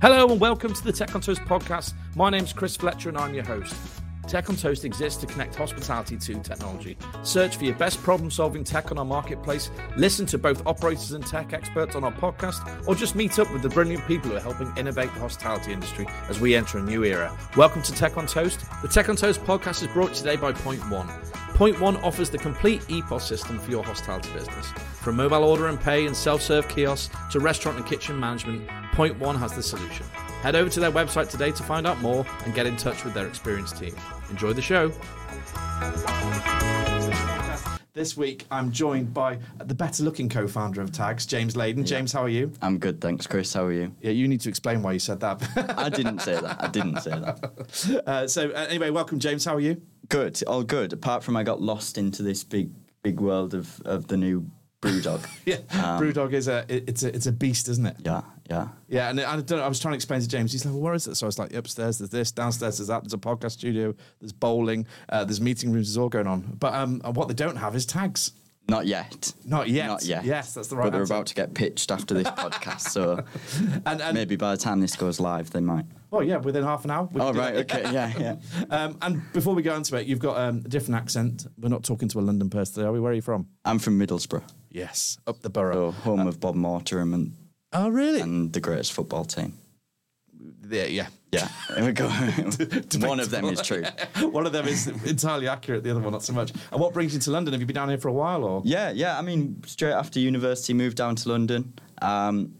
Hello and welcome to the Tech on Toast podcast. My name's Chris Fletcher and I'm your host. Tech on Toast exists to connect hospitality to technology. Search for your best problem solving tech on our marketplace, listen to both operators and tech experts on our podcast, or just meet up with the brilliant people who are helping innovate the hospitality industry as we enter a new era. Welcome to Tech on Toast. The Tech on Toast podcast is brought today by Point One. Point One offers the complete EPOS system for your hospitality business. From mobile order and pay and self serve kiosks to restaurant and kitchen management, Point One has the solution. Head over to their website today to find out more and get in touch with their experienced team. Enjoy the show. This week, I'm joined by the better looking co founder of Ttagz, James Laden. James, how are you? I'm good, thanks, Chris. How are you? Yeah, you need to explain why you said that. I didn't say that. I didn't say that. uh, so, uh, anyway, welcome, James. How are you? Good, all good. Apart from I got lost into this big, big world of, of the new Brewdog. yeah, um, Brewdog is a it's a it's a beast, isn't it? Yeah, yeah, yeah. And I I was trying to explain to James. He's like, well, "Where is it?" So I was like, "Upstairs, there's this. Downstairs, there's that. There's a podcast studio. There's bowling. Uh, there's meeting rooms. There's all going on. But um, what they don't have is Ttagz. Not yet. Not yet. Not yet. Yes, that's the right. But they're answer. about to get pitched after this podcast, so and, and, maybe by the time this goes live, they might. Oh yeah, within half an hour. Oh right, okay, yeah, yeah. um, and before we go into it, you've got um, a different accent. We're not talking to a London person today, are we? Where are you from? I'm from Middlesbrough. Yes, up the borough. So home uh, of Bob Mortimer and. Oh really? And the greatest football team. Yeah, yeah. Yeah, there we go. one of them is true. one of them is entirely accurate. The other one, not so much. And what brings you to London? Have you been down here for a while, or? Yeah, yeah. I mean, straight after university, moved down to London. Um,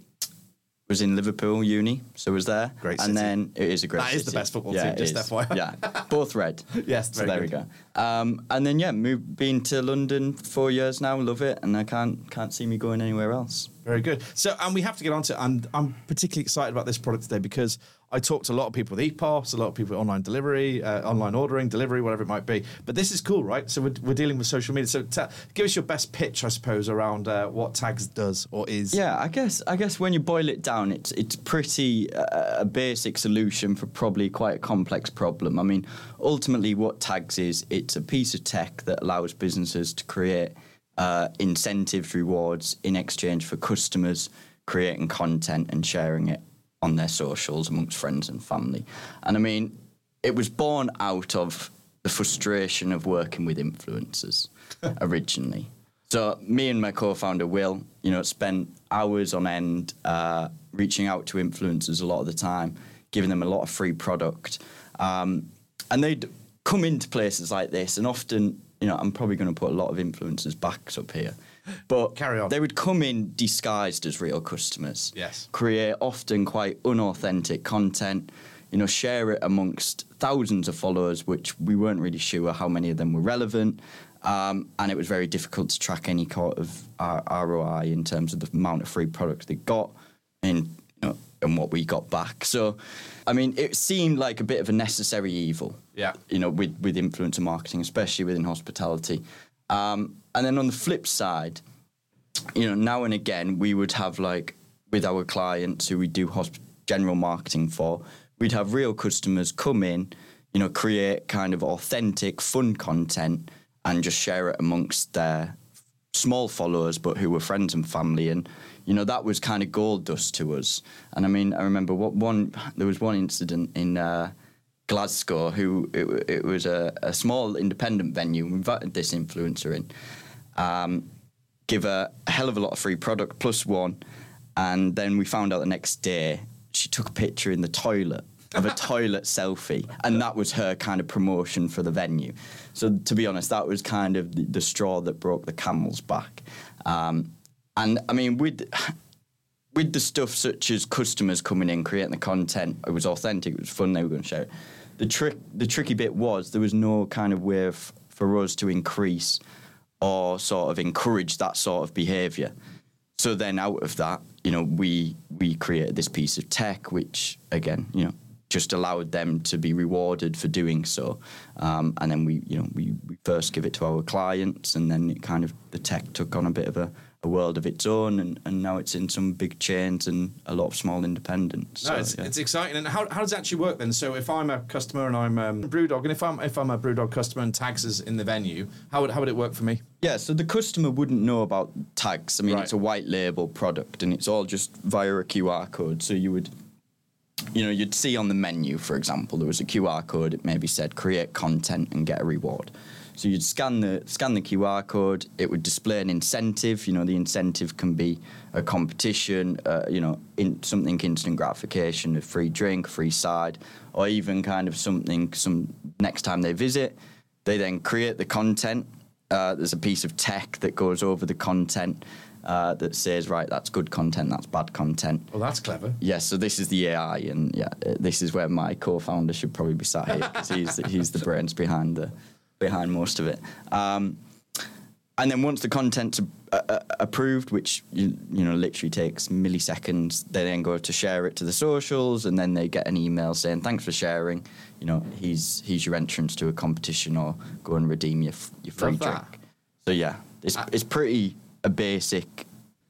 was in Liverpool uni, so was there. Great city. And then it is a great. That city. is the best football yeah, team. Just is. FYI. Yeah, both red. yes, so there good. we go. Um, and then yeah, moved, been to London four years now. Love it, and I can't can't see me going anywhere else. Very good. So, and we have to get on to, it. and I'm particularly excited about this product today because I talked to a lot of people with EPOS, a lot of people with online delivery, uh, online ordering, delivery, whatever it might be. But this is cool, right? So we're, we're dealing with social media. So ta- give us your best pitch, I suppose, around uh, what Ttagz does or is. Yeah, I guess I guess when you boil it down, it's it's pretty uh, a basic solution for probably quite a complex problem. I mean, ultimately, what Ttagz is, it's a piece of tech that allows businesses to create uh, incentives, rewards in exchange for customers creating content and sharing it on their socials amongst friends and family. And I mean, it was born out of the frustration of working with influencers originally. So me and my co-founder Will, you know, spent hours on end uh, reaching out to influencers a lot of the time, giving them a lot of free product, um, and they'd come into places like this, and often, you know, I'm probably going to put a lot of influencers backs up here. But carry on. They would come in disguised as real customers. Yes. Create often quite unauthentic content. You know, share it amongst thousands of followers, which we weren't really sure how many of them were relevant. Um, and it was very difficult to track any kind of uh, ROI in terms of the amount of free products they got and, you know, and what we got back. So, I mean, it seemed like a bit of a necessary evil. Yeah. You know, with with influencer marketing, especially within hospitality. Um, and then on the flip side, you know, now and again we would have like with our clients who we do hosp- general marketing for, we'd have real customers come in, you know, create kind of authentic, fun content and just share it amongst their small followers, but who were friends and family. And, you know, that was kind of gold dust to us. And I mean, I remember what one, there was one incident in, uh, Glasgow, who it, it was a, a, small independent venue. We invited this influencer in, um, give her a hell of a lot of free product plus one, and then we found out the next day she took a picture in the toilet of a toilet selfie, and that was her kind of promotion for the venue. So to be honest, that was kind of the, the straw that broke the camel's back. Um, and I mean, with with the stuff such as customers coming in, creating the content, it was authentic, it was fun, they were going to share it. The trick, the tricky bit was there was no kind of way of, for us to increase or sort of encourage that sort of behaviour. So then, out of that, you know, we we created this piece of tech, which again, you know, just allowed them to be rewarded for doing so. Um, and then we, you know, we, we first give it to our clients, and then it kind of the tech took on a bit of a a world of its own, and, and now it's in some big chains and a lot of small independents. No, so, it's, yeah. it's exciting. And how, how does it actually work then? So if I'm a customer and I'm um, BrewDog, and if I'm if I'm a BrewDog customer and Ttagz is in the venue, how would how would it work for me? Yeah, so the customer wouldn't know about Ttagz. I mean, Right. it's a white label product, and it's all just via a QR code. So you would you know, you'd see on the menu, for example, there was a QR code. It maybe said create content and get a reward. So you'd scan the scan the QR code. It would display an incentive. You know, the incentive can be a competition. Uh, you know, in something instant gratification, a free drink, free side, or even kind of something. Some next time they visit, they then create the content. Uh, there's a piece of tech that goes over the content uh, that says, right, that's good content, that's bad content. Well, that's clever. Yes, so this is the AI, and yeah, uh, this is where my co-founder should probably be sat here because he's he's the brains behind the behind most of it. Um, and then once the content's uh, approved, which you, you know literally takes milliseconds, they then go to share it to the socials, and then they get an email saying thanks for sharing. You know, he's he's your entrance to a competition, or go and redeem your your free drink. So yeah, it's it's pretty a basic.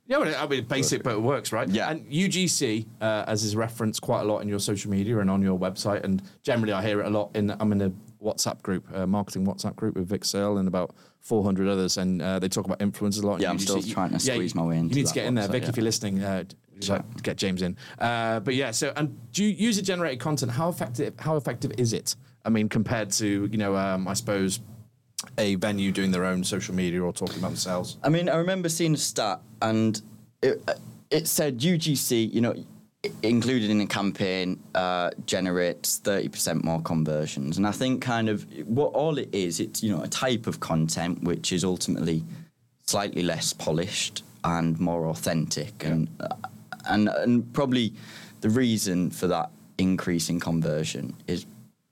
Yeah, well, I mean, basic, but it works, right? Yeah. And UGC, uh, as is referenced quite a lot in your social media and on your website, and generally I hear it a lot in. I'm in a WhatsApp group, uh, marketing WhatsApp group with Vic Searle and about 400 others, and uh, they talk about influencers a lot. in Yeah, I'm UGC. still trying to squeeze my way in. You need to get in there, website, Vic, yeah. if you're listening. Uh, to get James in, uh, but yeah. So, and do you user generated content? How effective? How effective is it? I mean, compared to you know, um, I suppose a venue doing their own social media or talking about themselves. I mean, I remember seeing a stat, and it, it said UGC, you know, included in a campaign, uh, generates thirty percent more conversions. And I think kind of what all it is, it's you know a type of content which is ultimately slightly less polished and more authentic, and uh, and and probably the reason for that increase in conversion is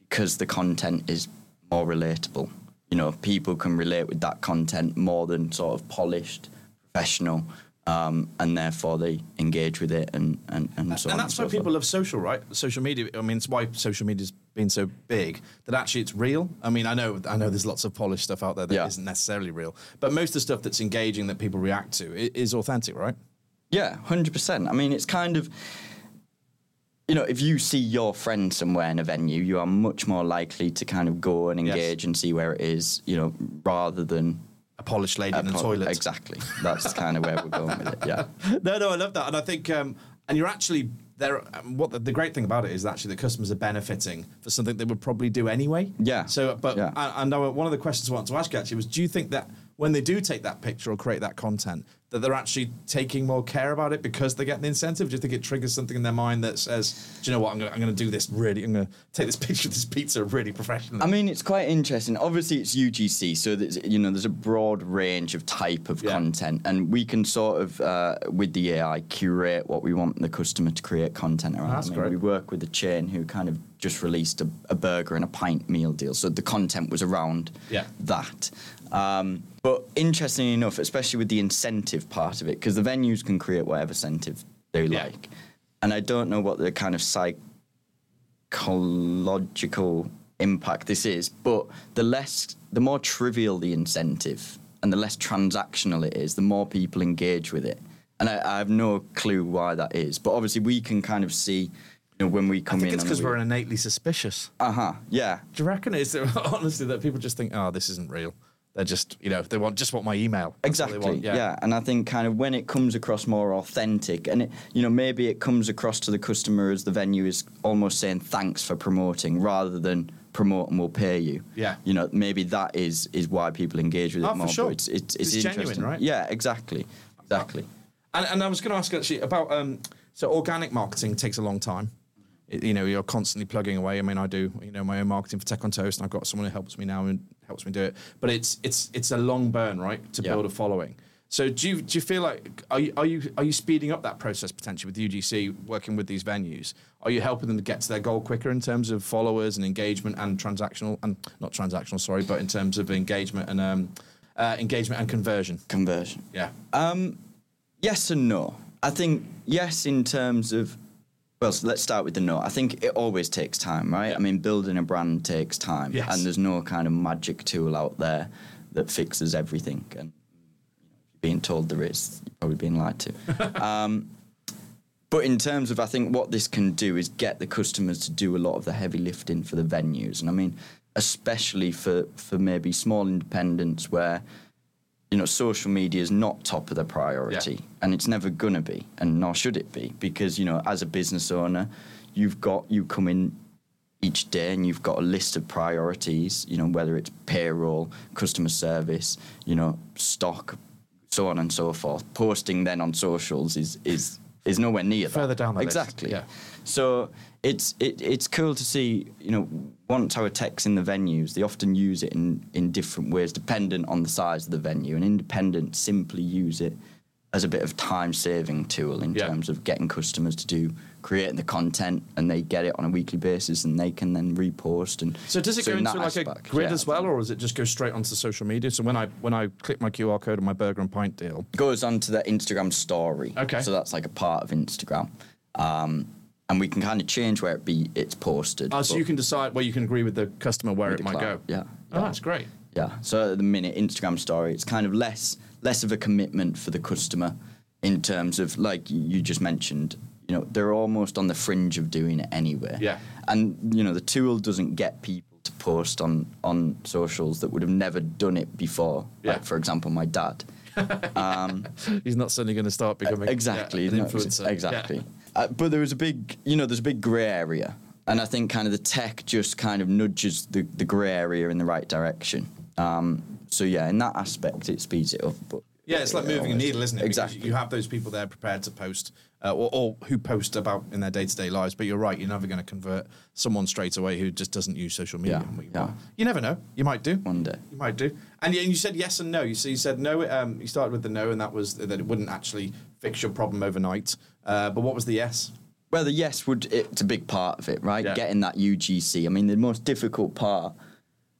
because the content is more relatable. You know, people can relate with that content more than sort of polished, professional, um, and therefore they engage with it and and, and so on. and that's so why people forth. love social, right? Social media. I mean, it's why social media's been so big that actually it's real. I mean, I know, I know, there's lots of polished stuff out there that Yeah. not necessarily real, but most of the stuff that's engaging that people react to is authentic, right? Yeah, hundred percent. I mean, it's kind of, you know, if you see your friend somewhere in a venue, you are much more likely to kind of go and Yes. engage and see where it is, you know, rather than A polished lady in the po- toilet. Exactly. That's kind of where we're going with it. Yeah. no, no, I love that, and I think, um, and you're actually there. Um, what the, the great thing about it is actually the customers are benefiting for something they would probably do anyway. Yeah. So, but Yeah. I know one of the questions I wanted to ask you actually was: Do you think that when they do take that picture or create that content, that they're actually taking more care about it because they're getting the incentive? Do you think it triggers something in their mind that says, "Do you know what? I'm going to I'm going to do this really. I'm going to take this picture of this pizza really professionally." I mean, it's quite interesting. Obviously, it's UGC, so there's, you know there's a broad range of type of Yeah. content, and we can sort of uh, with the AI curate what we want the customer to create content around. That's I mean, great. We work with a chain who kind of just released a, a burger and a pint meal deal, so the content was around Yeah. that. Um, but interestingly enough, especially with the incentive part of it, because the venues can create whatever incentive they Yeah. like, and I don't know what the kind of psychological impact this is, but the less, the more trivial the incentive and the less transactional it is, the more people engage with it. And I, I have no clue why that is, but obviously we can kind of see, you know, when we I come think in. it's because we're innately suspicious. uh huh, yeah, Do you reckon it's honestly that people just think, "Oh, this isn't real." They're just, you know, they want just want my email. That's Exactly. want, yeah. and I think kind of when it comes across more authentic, and it, you know maybe it comes across to the customer as the venue is almost saying thanks for promoting rather than promote and we'll pay you. Yeah. You know maybe that is is why people engage with it Oh, for more. but sure. It's it's, it's, It's genuine, interesting. right? Yeah. Exactly. Exactly. And, and I was going to ask actually about um, so organic marketing takes a long time. You know, you're constantly plugging away. I mean, I do you know my own marketing for Tech on Toast, and I've got someone who helps me now and helps me do it. But it's it's it's a long burn, right, to Yeah. build a following. So do you do you feel like are you are you are you speeding up that process potentially with UGC working with these venues? Are you helping them to get to their goal quicker in terms of followers and engagement and transactional and not transactional, sorry, but in terms of engagement and um, uh, engagement and conversion? Conversion. Yeah. Um, yes and no. I think yes in terms of well, so let's start with the no. I think it always takes time, right? Yeah. I mean, building a brand takes time, Yes. and there's no kind of magic tool out there that fixes everything. And you know, if you're being told there is, you're probably being lied to. um, but in terms of, I think what this can do is get the customers to do a lot of the heavy lifting for the venues, and I mean, especially for for maybe small independents where you know, social media is not top of the priority, Yeah. and it's never gonna be, and nor should it be, because you know, as a business owner, you've got you come in each day and you've got a list of priorities. You know whether it's payroll, customer service, you know stock, so on and so forth. Posting then on socials is is is nowhere near Further that. down the list, exactly. yeah. So it's it, it's cool to see. You know, once our tech's in the venues, they often use it in in different ways, dependent on the size of the venue. And independent simply use it as a bit of time saving tool in Yeah. terms of getting customers to do creating the content and they get it on a weekly basis and they can then repost and So does it go into like a grid yeah, as well, or does it just go straight onto social media? So when I when I click my QR code on my burger and pint deal, goes onto the Instagram story. Okay. So that's like a part of Instagram. Um, and we can kind of change where it be it's posted. oh, so you can decide where you can agree with the customer where it might go. Yeah. Oh, that's great. Yeah. So at the minute, Instagram story, it's kind of less less of a commitment for the customer in terms of like you just mentioned. You know, they're almost on the fringe of doing it anyway. Yeah. And you know, the tool doesn't get people to post on on socials that would have never done it before. Yeah. Like for example, my dad. He's not suddenly going to start becoming exactly yeah, an no, influencer. exactly Yeah. uh, but there was a big you know there's a big gray area and i think kind of the tech just kind of nudges the, the gray area in the right direction um, so yeah in that aspect it speeds it up but Yeah, it's like it moving a needle, isn't it? Because exactly You have those people there prepared to post, uh, or, or who post about in their day to day lives. But you're right, you're never going to convert someone straight away who just doesn't use social media. Yeah, you, yeah. you never know. You might do. one day You might do. And you, and you said yes and no. You, so you said no. Um, you started with the no, and that was that it wouldn't actually fix your problem overnight. Uh, but what was the yes? Well, the yes would it's a big part of it, right? Yeah. Getting that UGC. I mean, the most difficult part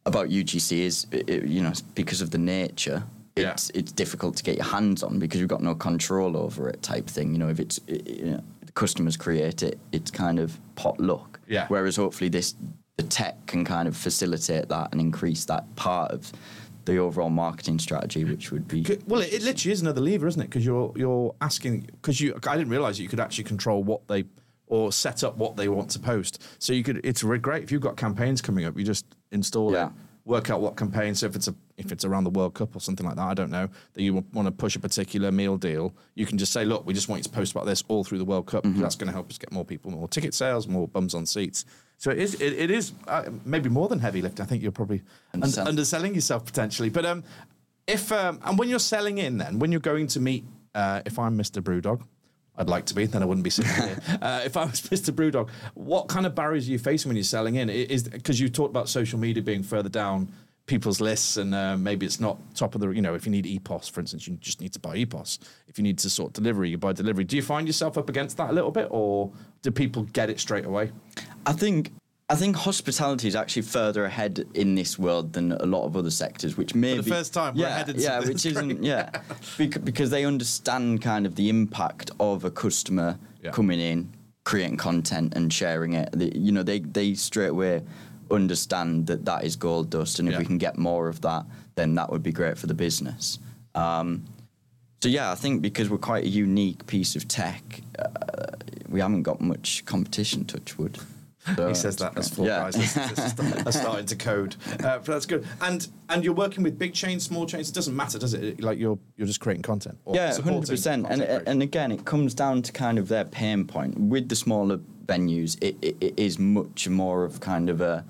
about UGC is, i- i- you know, because of the nature. Yeah. It's it's difficult to get your hands on because you've got no control over it, type thing. You know, if it's you know, the customers create it, it's kind of pot luck. Yeah. Whereas hopefully this the tech can kind of facilitate that and increase that part of the overall marketing strategy, which would be Well, it, it literally is another lever, isn't it? Because you're you're asking because you. I didn't realize that you could actually control what they or set up what they want to post. So you could. It's great if you've got campaigns coming up. You just install Yeah. it, work out what campaign. So if it's a if it's around the World Cup or something like that, I don't know that you want to push a particular meal deal. You can just say, look, we just want you to post about this all through the World Cup. Mm-hmm. That's going to help us get more people, more ticket sales, more bums on seats. So it is. It, it is uh, maybe more than heavy lifting. I think you're probably un- Underselling. yourself potentially. But um, if um, and when you're selling in, then when you're going to meet, uh, if I'm Mr. Brewdog, I'd like to be, then I wouldn't be sitting here. Uh, if I was Mr. Brewdog, what kind of barriers are you facing when you're selling in? Is because you talked about social media being further down people's lists, and uh, maybe it's not top of the. You know, if you need EPOS, for instance, you just need to buy EPOS. If you need to sort delivery, you buy delivery. Do you find yourself up against that a little bit, or do people get it straight away? I think I think hospitality is actually further ahead in this world than a lot of other sectors, which maybe first time, we're yeah, ahead in yeah, something. which That's isn't yeah, Bec- because they understand kind of the impact of a customer Yeah. coming in, creating content and sharing it. You know, they they straight away understand that that is gold dust, and if Yeah. we can get more of that, then that would be great for the business. Um, so yeah, I think because we're quite a unique piece of tech, uh, we haven't got much competition. Touchwood. So He says that as four Yeah. guys are starting to code. Uh, but that's good. And and you're working with big chains, small chains. It doesn't matter, does it? Like you're you're just creating content. or Yeah, hundred percent. And creation. and again, it comes down to kind of their pain point. With the smaller venues, it, it, it is much more of kind of a,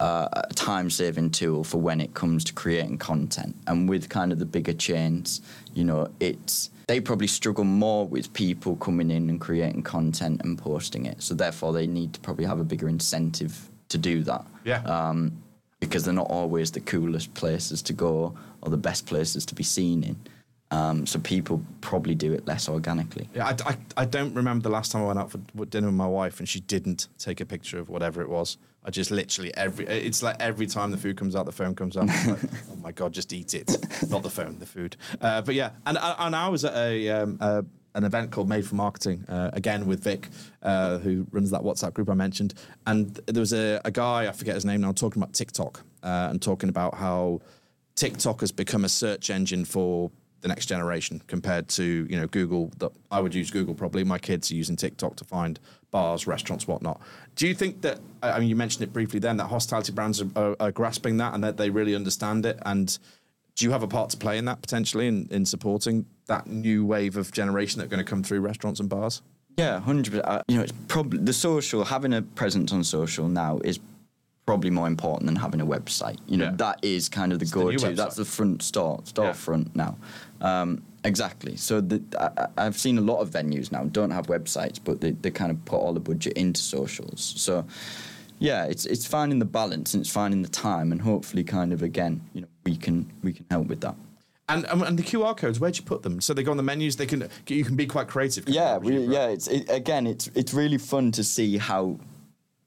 uh, a time-saving tool for when it comes to creating content. And with kind of the bigger chains, you know, it's they probably struggle more with people coming in and creating content and posting it. So therefore, they need to probably have a bigger incentive to do that. Yeah. Um, because they're not always the coolest places to go or the best places to be seen in. Um, so people probably do it less organically. Yeah, I, I, I don't remember the last time I went out for dinner with my wife and she didn't take a picture of whatever it was. I just literally every it's like every time the food comes out, the phone comes out. Like, oh my god, just eat it, not the phone, the food. Uh, but yeah, and and I was at a. Um, uh, an event called Made for Marketing, uh, again with Vic, uh, who runs that WhatsApp group I mentioned. And there was a, a guy, I forget his name now, talking about TikTok uh, and talking about how TikTok has become a search engine for the next generation compared to you know Google. That I would use Google probably. My kids are using TikTok to find bars, restaurants, whatnot. Do you think that? I mean, you mentioned it briefly then that hospitality brands are, are, are grasping that and that they really understand it. And do you have a part to play in that potentially in, in supporting that new wave of generation that are going to come through restaurants and bars? Yeah, hundred percent. Uh, You know, it's probably the social having a presence on social now is probably more important than having a website. You know, Yeah. that is kind of the new go-to. That's the front store storefront now. Um, exactly. So the, I, I've seen a lot of venues now don't have websites, but they, they kind of put all the budget into socials. So yeah, it's it's finding the balance and it's finding the time, and hopefully, kind of again, you know, we can we can help with that. And, um, and the QR codes, where'd you put them? So they go on the menus. They can you can be quite creative. Yeah, we, right? yeah. It's it, again, it's it's really fun to see how,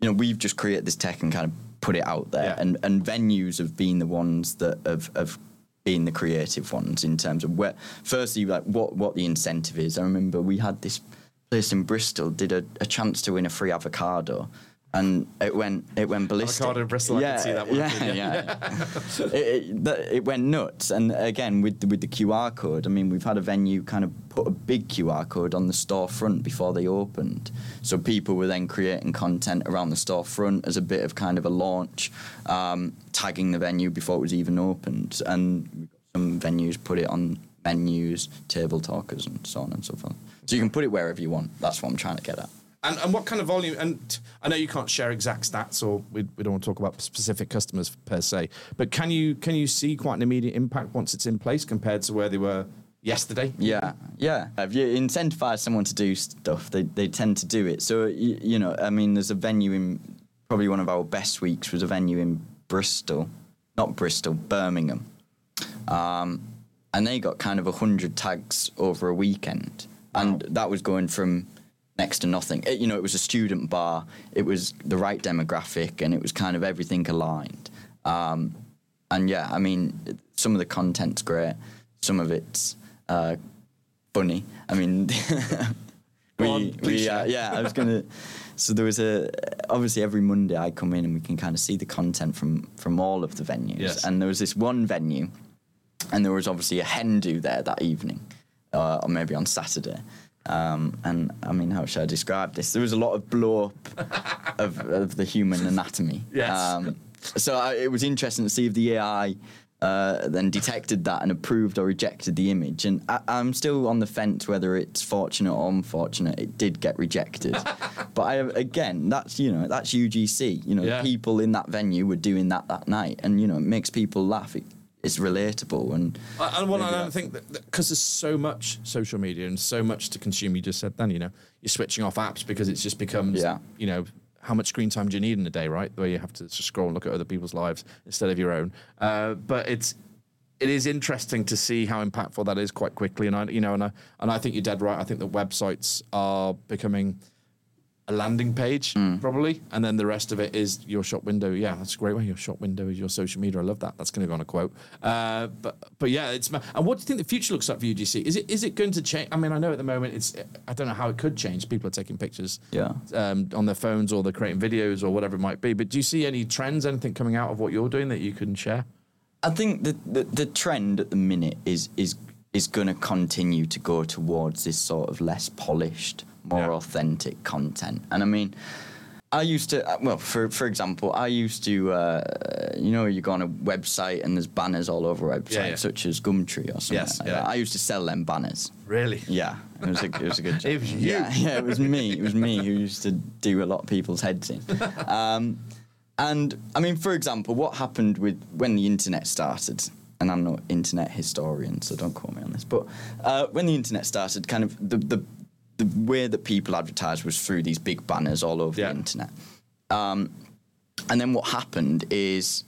you know, we've just created this tech and kind of put it out there, Yeah. and and venues have been the ones that have have been the creative ones in terms of where. Firstly, like what what the incentive is. I remember we had this place in Bristol did a, a chance to win a free avocado. And it went, it went ballistic. Avocado in Bristol, I yeah, can see that one. Yeah, yeah. it, it, it went nuts. And again, with the, with the QR code, I mean, we've had a venue kind of put a big QR code on the storefront before they opened. So people were then creating content around the storefront as a bit of kind of a launch, um, tagging the venue before it was even opened. And some venues put it on menus, table talkers, and so on and so forth. So you can put it wherever you want. That's what I'm trying to get at. And, and what kind of volume? And I know you can't share exact stats, or we, we don't want to talk about specific customers per se. But can you can you see quite an immediate impact once it's in place compared to where they were yesterday? Yeah, yeah. If you incentivize someone to do stuff, they, they tend to do it. So, you, you know, I mean, there's a venue in, probably one of our best weeks was a venue in Bristol, not Bristol, Birmingham. Um, and they got kind of 100 tags over a weekend. And that was going from next to nothing. It, you know, it was a student bar, it was the right demographic, and it was kind of everything aligned. Um, and yeah, I mean, some of the content's great, some of it's uh, funny. I mean, Go on, we, uh, yeah, I was gonna. So there was a obviously every Monday I come in and we can kind of see the content from from all of the venues. Yes. And there was this one venue, and there was obviously a hen do there that evening, uh, or maybe on Saturday. Um, and I mean, how should I describe this? There was a lot of blow up of, of the human anatomy. Yes. Um, so I, it was interesting to see if the AI uh, then detected that and approved or rejected the image. And I, I'm still on the fence whether it's fortunate or unfortunate. It did get rejected, but I, again, that's you know that's UGC. You know, Yeah. people in that venue were doing that that night, and you know it makes people laugh. It, it's relatable and. I, and maybe I don't think that because there's so much social media and so much to consume. You just said then, you know, you're switching off apps because it's just becomes, Yeah. you know, how much screen time do you need in a day, right? Where you have to just scroll and look at other people's lives instead of your own. Uh, but it's it is interesting to see how impactful that is quite quickly. And I, you know, and I and I think you're dead right. I think that websites are becoming a landing page probably, and then the rest of it is your shop window. Yeah, that's a great way. Your shop window is your social media. I love that. That's going to go on a quote. Uh, but but yeah, it's and what do you think the future looks like for UGC? Is it is it going to change? I mean, I know at the moment it's I don't know how it could change. People are taking pictures Yeah. um, on their phones or they're creating videos or whatever it might be. But do you see any trends, anything coming out of what you're doing that you can share? I think the, the the trend at the minute is is is going to continue to go towards this sort of less polished, more Yeah. authentic content. And I mean, I used to uh, well, for for example, I used to uh, you know you go on a website and there's banners all over a website, Yeah, yeah. such as Gumtree or something. Yes, like yeah. that. I used to sell them banners. Really? Yeah, it was a, it was a good job. It was you. Yeah, yeah, it was me. It was me who used to do a lot of people's heads in. Um, and I mean, for example, what happened with when the internet started? And I'm not internet historian, so don't quote me on this. But uh, when the internet started, kind of the, the the way that people advertised was through these big banners all over Yeah. the internet. Um, and then what happened is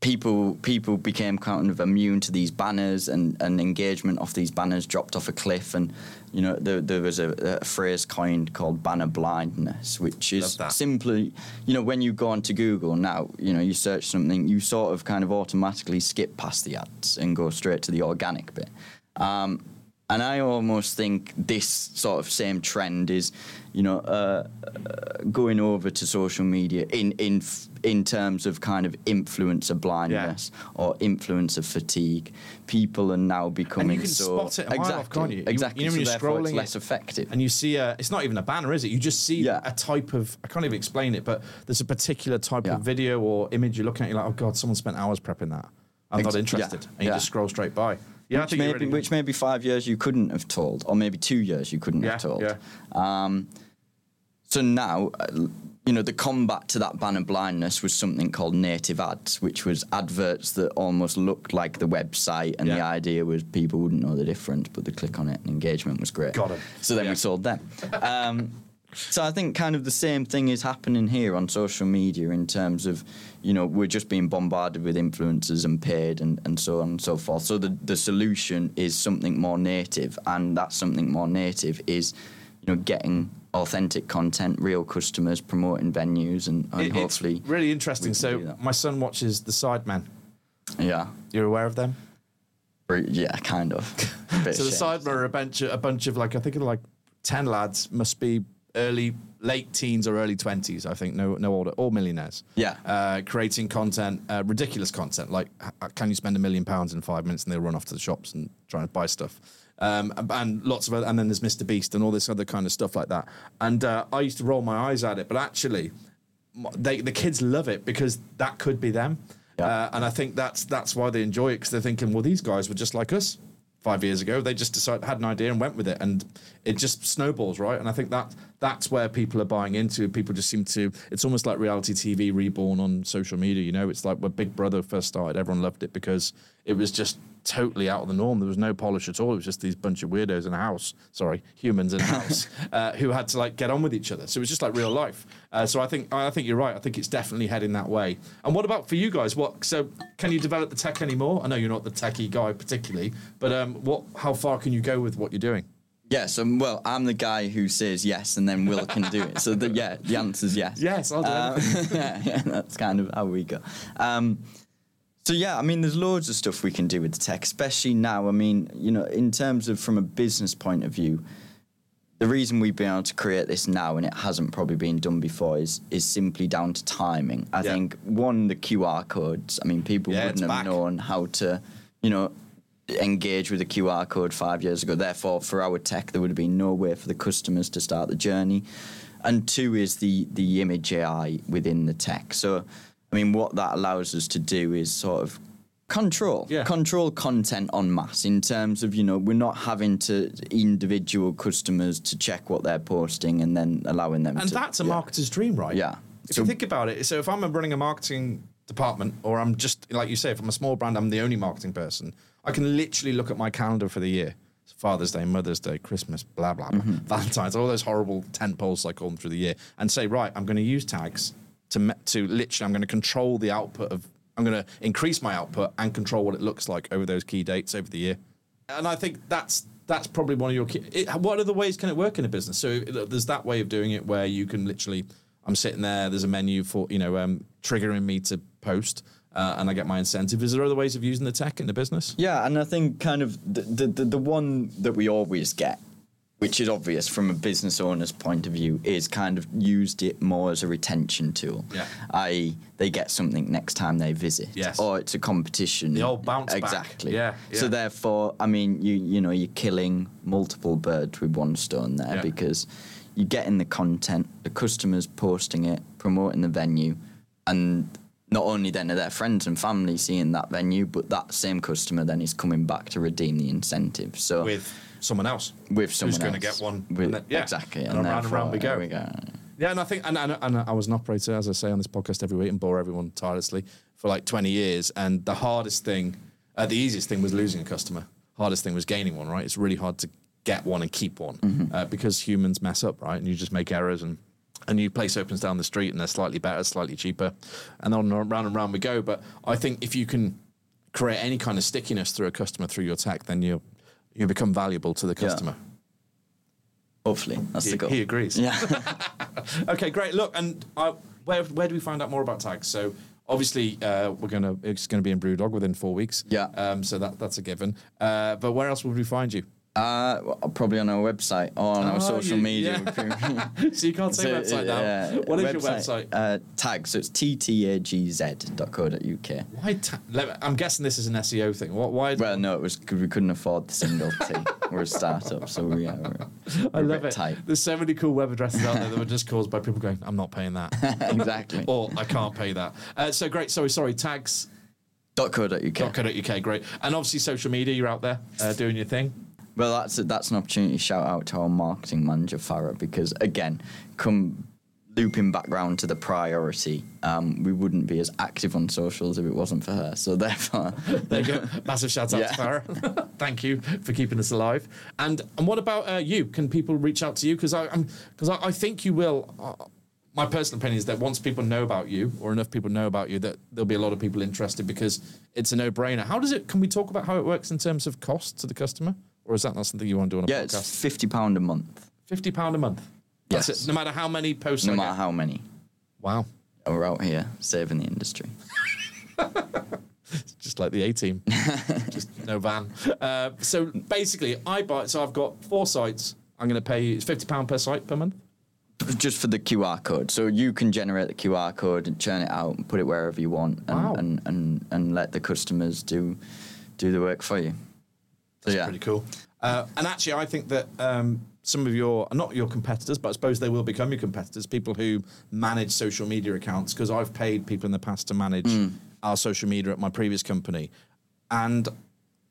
people people became kind of immune to these banners and, and engagement off these banners dropped off a cliff. And you know there, there was a, a phrase coined called banner blindness which is simply you know when you go onto google now you know you search something you sort of kind of automatically skip past the ads and go straight to the organic bit. Um, and I almost think this sort of same trend is, you know, uh, uh, going over to social media in in in terms of kind of influencer blindness or influencer fatigue. People are now becoming and you can so spot it a mile exactly off, can't you? You- exactly. you know when so you're scrolling less effective. And you see, a, it's not even a banner, is it? You just see Yeah. a type of, I can't even explain it, but there's a particular type Yeah. of video or image you're looking at. You're like, oh God, someone spent hours prepping that. I'm Ex- not yeah, interested. And you yeah. just scroll straight by. Yeah, which maybe really- which maybe five years you couldn't have told, or maybe two years you couldn't Yeah, have told. yeah. Um, so now, uh, you know, the combat to that banner blindness was something called native ads, which was adverts that almost looked like the website, and the idea was people wouldn't know the difference, but they'd click on it, and engagement was great. Got 'em. So then Yeah. we sold them. Um, so I think kind of the same thing is happening here on social media in terms of, you know, we're just being bombarded with influencers and paid and, and so on and so forth. So the, the solution is something more native, and that something more native is, you know, getting authentic content, real customers, promoting venues, and, and It- hopefully, it's really interesting. we can do So my son watches The Sidemen. yeah, You're aware of them? Yeah, kind of. So the. Sidemen are a bunch of, a bunch of like I think like ten lads, must be early late teens or early twenties. I think no no older, all millionaires. Yeah. uh, creating content, uh, ridiculous content. Like, h- can you spend a million pounds in five minutes and they'll run off to the shops and try and buy stuff. Um, and- and lots of other, and then there's Mr. Beast and all this other kind of stuff like that. And uh, I used to roll my eyes at it, but actually, they, the kids love it because that could be them. Yeah. Uh, and I think that's that's why they enjoy it because they're thinking, well, these guys were just like us five years ago. They just decided had an idea and went with it, and it just snowballs, right? And I think that that's where people are buying into. People just seem to. It's almost like reality TV reborn on social media. You know, it's like when Big Brother first started, everyone loved it because it was just totally out of the norm. There was no polish at all. It was just these bunch of weirdos in a house. Sorry, humans in a house uh, who had to like get on with each other. So it was just like real life. Uh, so I think I think you're right. I think it's definitely heading that way. And what about for you guys? What so can you develop the tech anymore? I know you're not the techie guy particularly, but um, what how far can you go with what you're doing? Yes, um, well, I'm the guy who says yes, and then Will can do it. So the, yeah, the answer's yes. Yes, I'll do Um, yeah, that's kind of how we go. Um, so yeah, I mean, there's loads of stuff we can do with the tech, especially now. I mean, you know, in terms of from a business point of view, the reason we've been able to create this now and it hasn't probably been done before is is simply down to timing. I Yeah. think one, the QR codes. I mean, people Yeah, wouldn't back. have known how to, you know, engage with a QR code five years ago. Therefore, for our tech, there would have been no way for the customers to start the journey. And two is the the image AI within the tech. So, I mean, what that allows us to do is sort of control Yeah. control content en masse in terms of you know we're not having to individual customers to check what they're posting and then allowing them And to that's a yeah. marketer's dream, right? Yeah. If So- you think about it, so if I'm running a marketing department, or I'm just like you say, if I'm a small brand, I'm the only marketing person. I can literally look at my calendar for the year. It's Father's Day, Mother's Day, Christmas, blah blah blah, Mm-hmm. Valentine's, all those horrible tent poles I call them through the year, and say, right, I'm going to use Ttagz to to literally, I'm going to control the output of, I'm going to increase my output and control what it looks like over those key dates over the year. And I think that's that's probably one of your key. It, what other ways can it work in a business? So there's that way of doing it where you can literally, I'm sitting there. There's a menu for you know um, triggering me to post, uh, and I get my incentive. Is there other ways of using the tech in the business? Yeah, and I think kind of the, the, the, the one that we always get, which is obvious from a business owner's point of view, is kind of used it more as a retention tool. Yeah. I.e., they get something next time they visit. Yes. Or it's a competition. The old bounce back. Exactly. Yeah, So therefore, I mean, you you know, you're killing multiple birds with one stone there Yeah. because you're getting the content, the customers posting it, promoting the venue, and not only then are their friends and family seeing that venue, but that same customer then is coming back to redeem the incentive. So With someone else. with someone who's going to get one. With- and then- yeah. Exactly. And, around and around we go. we go. Yeah, and I think, and, and, and I was an operator, as I say on this podcast every week, and bore everyone tirelessly for like 20 years. And the hardest thing, uh, the easiest thing was losing a customer. Hardest thing was gaining one, right? It's really hard to get one and keep one Mm-hmm. uh, because humans mess up, right? And you just make errors and. A new place opens down the street and they're slightly better, slightly cheaper, and on and round and round we go. But I think if you can create any kind of stickiness through a customer through your tech, then you you become valuable to the Yeah. customer. Hopefully, that's He, the goal. he agrees. Yeah. Okay, great. Look, and uh, where where do we find out more about Ttagz? So obviously, uh, we're gonna it's gonna be in Brewdog within four weeks. Yeah. Um. So that that's a given. Uh. But where else would we find you? Uh, probably on our website or on Oh, our social you- media. so you can't say So, website now. yeah, what is your website? Uh, tag, so it's ttagz.co.uk. Why? Ta- I'm guessing this is an SEO thing. What? Why? Well, no, it was because we couldn't afford the single T. We're a startup, so we are. I love it. Tight. There's so many cool web addresses out there that were just caused by people going, "I'm not paying that," exactly. or "I can't pay that." Uh, so great. Sorry, sorry. Ttagz. .co.uk. .co.uk, great. And obviously social media, you're out there uh, doing your thing. Well, that's that's an opportunity to shout out to our marketing manager Farah because again, come looping back round to the priority, um, we wouldn't be as active on socials if it wasn't for her. So therefore, There you go. Massive shout out Yeah. to Farah. Thank you for keeping us alive. And and what about uh, you? Can people reach out to you? Because I because I, I think you will. Uh, my personal opinion is that once people know about you, or enough people know about you, that there'll be a lot of people interested because it's a no-brainer. How does it? Can we talk about how it works in terms of cost to the customer, or is that not something you want to do on a yeah, podcast? it's fifty pound a month, Fifty pound a month. That's Yes. it. No matter how many posts. no I matter get. how many. Wow. We're out here saving the industry. just like the A team, just no van. Uh, so basically, I buy. So I've got four sites. I'm going to pay it's fifty pound per site per month. Just for the QR code, so you can generate the QR code and churn it out and put it wherever you want, and Wow. and, and, and let the customers do do the work for you. So yeah, Pretty cool. Uh, and actually, I think that um, some of your not your competitors, but I suppose they will become your competitors. People who manage social media accounts, because I've paid people in the past to manage our social media at my previous company, and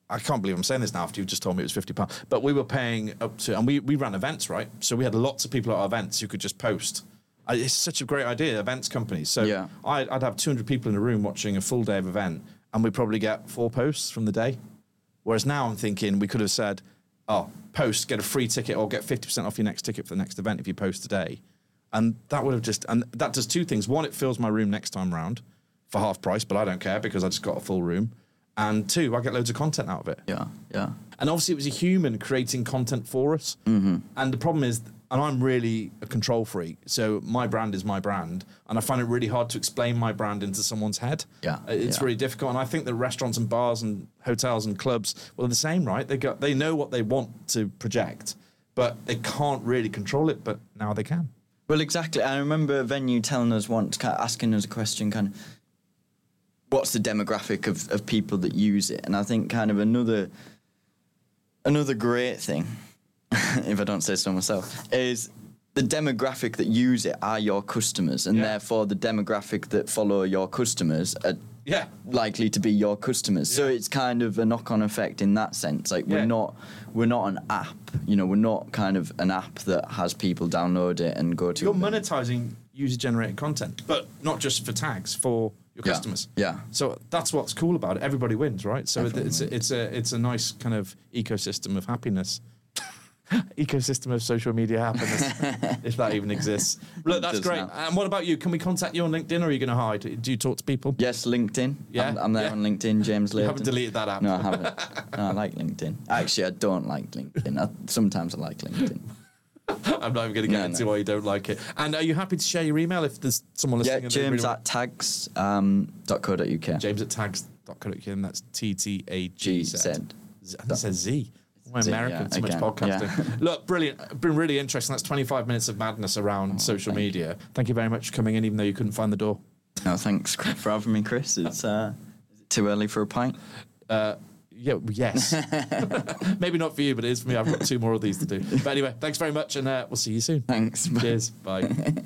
I can't believe I'm saying this now after you've just told me it was fifty pounds. But we were paying up to, and we we ran events, right? So we had lots of people at our events who could just post. It's such a great idea, events companies. So Yeah. I'd, I'd have 200 people in a room watching a full day of event, and we'd probably get four posts from the day. Whereas now I'm thinking we could have said, oh, post, get a free ticket or get 50% off your next ticket for the next event if you post today. And that would have just, and that does two things. One, it fills my room next time round for half price, but I don't care because I just got a full room. And two, I get loads of content out of it. yeah, yeah. And obviously, it was a human creating content for us. Mm-hmm. And the problem is, and I'm really a control freak. So my brand is my brand, and I find it really hard to explain my brand into someone's head. Yeah, Uh, it's yeah. really difficult. And I think that restaurants and bars and hotels and clubs, well, they're the same, right? They got they know what they want to project, but they can't really control it. But now they can. Well, exactly. I remember a venue telling us once, kind of asking us a question, kind of, what's the demographic of, of people that use it? And I think kind of another another great thing, if I don't say so myself, is the demographic that use it are your customers, and Yeah. therefore the demographic that follow your customers are Yeah. likely to be your customers. So it's kind of a knock-on effect in that sense. Like we're Yeah. not we're not an app. You know, we're not kind of an app that has people download it and go to. You're monetizing user generated content, but not just for Ttagz for your customers. Yeah. So that's what's cool about it. Everybody wins, right? So Everyone it's a, it's a it's a nice kind of ecosystem of happiness. ecosystem of social media happiness, if that even exists. Look, that's does great. now. And what about you? Can we contact you on LinkedIn, or are you going to hide? Do you talk to people? Yes, LinkedIn. Yeah, I'm, I'm there yeah. on LinkedIn, James You haven't deleted that app. No, I haven't. no, I like LinkedIn. Actually, I don't like LinkedIn. I, sometimes I like LinkedIn. I'm not even going to get No, into no. why you don't like it. And are you happy to share your email if there's someone Yeah, listening? and they James really at ttagz um, dot co dot uk. James at ttagz.co.uk, and that's T T A G Z. G, think it says Z. Z, American, yeah, too much podcasting. Look, brilliant. Been really interesting. That's 25 minutes of madness around social Oh, thank media. Thank you very much for coming in, even though you couldn't find the door. No, thanks for having me, Chris. It's uh, is it too early for a pint. Uh, yeah, yes. Maybe not for you, but it is for me. I've got two more of these to do. But anyway, thanks very much, and uh, we'll see you soon. Thanks. Cheers. Bye.